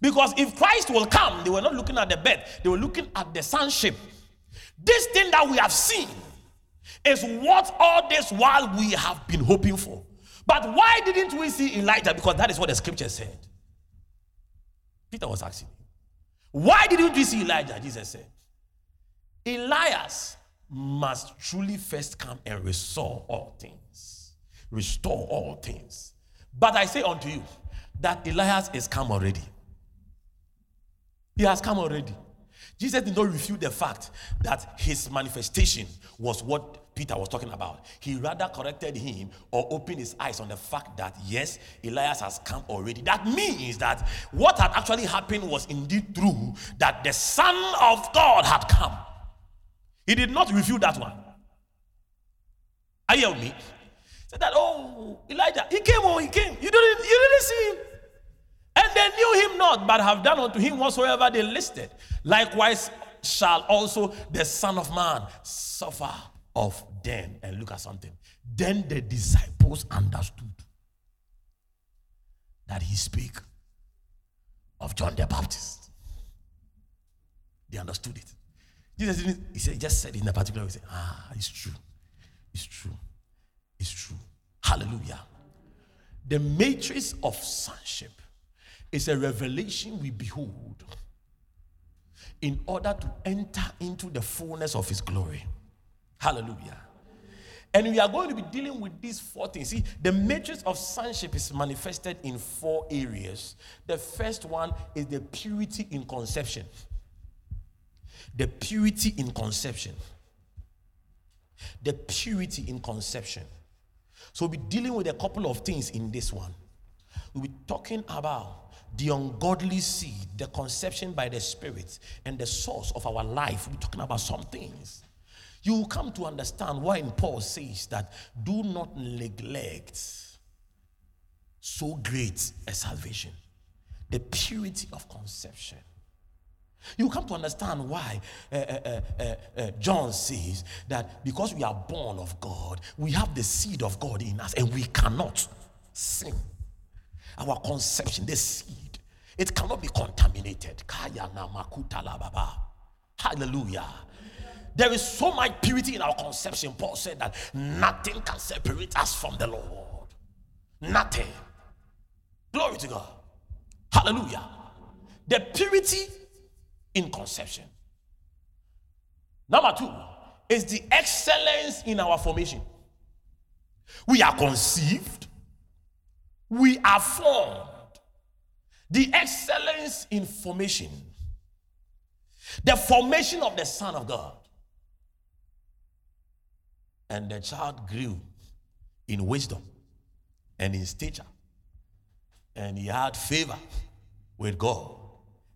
Because if Christ will come, they were not looking at the bed, they were looking at the sonship. This thing that we have seen is what all this while we have been hoping for. But why didn't we see Elijah? Because that is what the scripture said. Peter was asking, Why didn't we see Elijah? Jesus said, Elias must truly first come and restore all things. Restore all things. But I say unto you that Elias is come already. He has come already. Jesus did not refute the fact that his manifestation was what Peter was talking about. He rather corrected him or opened his eyes on the fact that yes, Elias has come already. That means that what had actually happened was indeed true, that the Son of God had come. He did not refute that one. Are you with me? Said that, oh, Elijah, he came, oh, he came. You didn't, you didn't see him. And they knew him not, but have done unto him whatsoever they listed. Likewise shall also the Son of Man suffer of them. And look at something. Then the disciples understood that he spake of John the Baptist. They understood it. Jesus didn't, he said, he just said in a particular way, he said, ah, it's true. It's true. It's true. Hallelujah. The matrix of sonship is a revelation we behold in order to enter into the fullness of his glory. Hallelujah. And we are going to be dealing with these four things. See, the matrix of sonship is manifested in four areas. The first one is the purity in conception the purity in conception. The purity in conception. So we'll be dealing with a couple of things in this one. We'll be talking about the ungodly seed, the conception by the Spirit, and the source of our life. We'll be talking about some things. You will come to understand why Paul says that do not neglect so great a salvation. The purity of conception. You come to understand why uh, uh, uh, John says that because we are born of God, we have the seed of God in us and we cannot sin. Our conception, the seed, it cannot be contaminated. Hallelujah. There is so much purity in our conception. Paul said that nothing can separate us from the Lord. Nothing. Glory to God. Hallelujah. The purity in conception. Number two is the excellence in our formation. We are conceived, we are formed. The excellence in formation, the formation of the Son of God. And the child grew in wisdom and in stature, and he had favor with God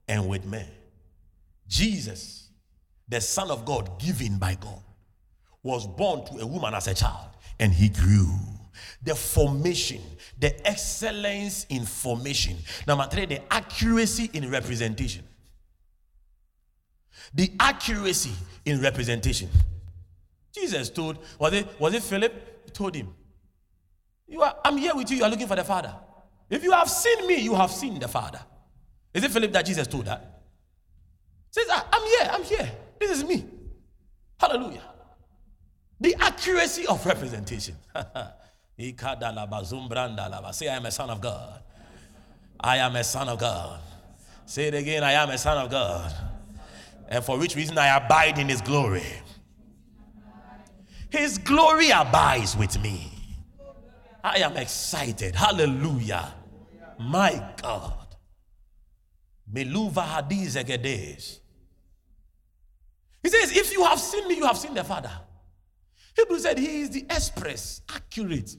and with men. Jesus, the Son of God, given by God, was born to a woman as a child and he grew. The formation, the excellence in formation. Number three, the accuracy in representation. The accuracy in representation. Jesus told, was it, was it Philip? He told him, you are, I'm here with you, you are looking for the Father. If you have seen me, you have seen the Father. Is it Philip that Jesus told that? Says, ah, I'm here, I'm here. This is me. Hallelujah. The accuracy of representation. Say, I am a son of God. I am a son of God. Say it again, I am a son of God. And for which reason I abide in his glory. His glory abides with me. I am excited. Hallelujah. My God. Meluva. He says, If you have seen me, you have seen the Father. Hebrew said he is the express, accurate,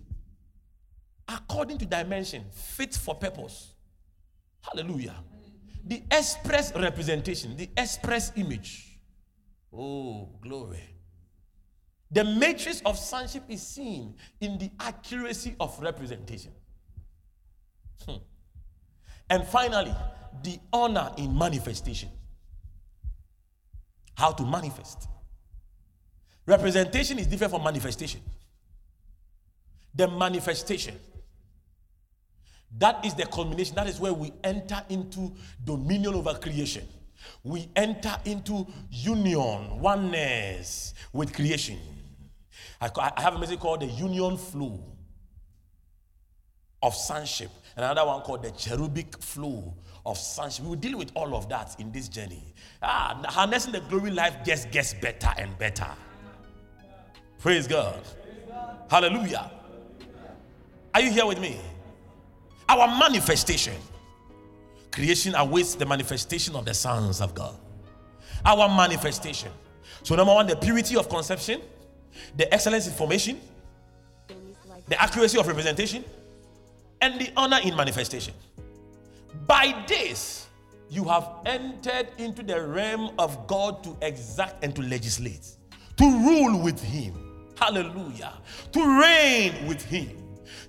according to dimension, fit for purpose. Hallelujah. The express representation, the express image. Oh, glory. The matrix of sonship is seen in the accuracy of representation. Hmm. And finally, the honor in manifestation. How to manifest. Representation is different from manifestation. The manifestation. That is the culmination. That is where we enter into dominion over creation. We enter into union, oneness with creation. I, I have a message called the union flow of sonship, and another one called the cherubic flow of sonship. We will deal with all of that in this journey. Ah, harnessing the glory life just gets better and better. Praise God. Hallelujah. Are you here with me? Our manifestation. Creation awaits the manifestation of the sons of God. Our manifestation. So, number one, the purity of conception, the excellence in formation, the accuracy of representation, and the honor in manifestation. By this, you have entered into the realm of God to exact and to legislate, to rule with Him. Hallelujah. To reign with Him.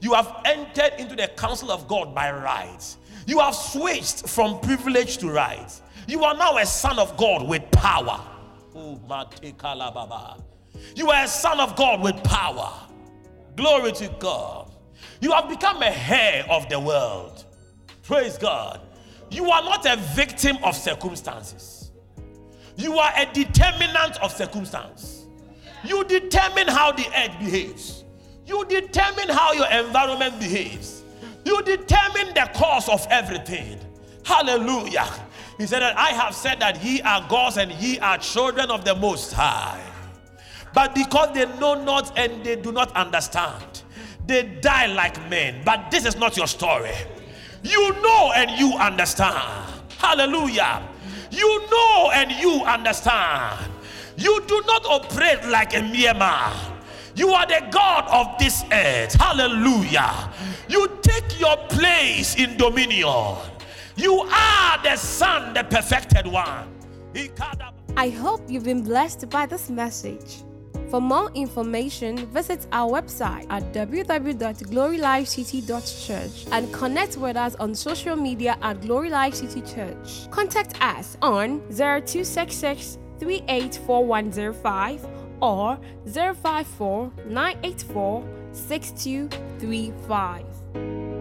You have entered into the council of God by right. You have switched from privilege to right. You are now a son of God with power. Oh, you are a son of God with power. Glory to God. You have become a heir of the world. Praise God. You are not a victim of circumstances. You are a determinant of circumstance. You determine how the earth behaves. You determine how your environment behaves. You determine the cause of everything. Hallelujah. He said that I have said that ye are gods and ye are children of the Most High. But because they know not and they do not understand, they die like men. But this is not your story. You know and you understand. Hallelujah. You know and you understand. You do not operate like a mere man. You are the God of this earth. Hallelujah. You take your place in dominion. You are the Son, the perfected one. I hope you've been blessed by this message. For more information, visit our website at www.glorylifecity.church and connect with us on social media at Glory Life City Church. Contact us on 0266 384105 or 054 984 6235.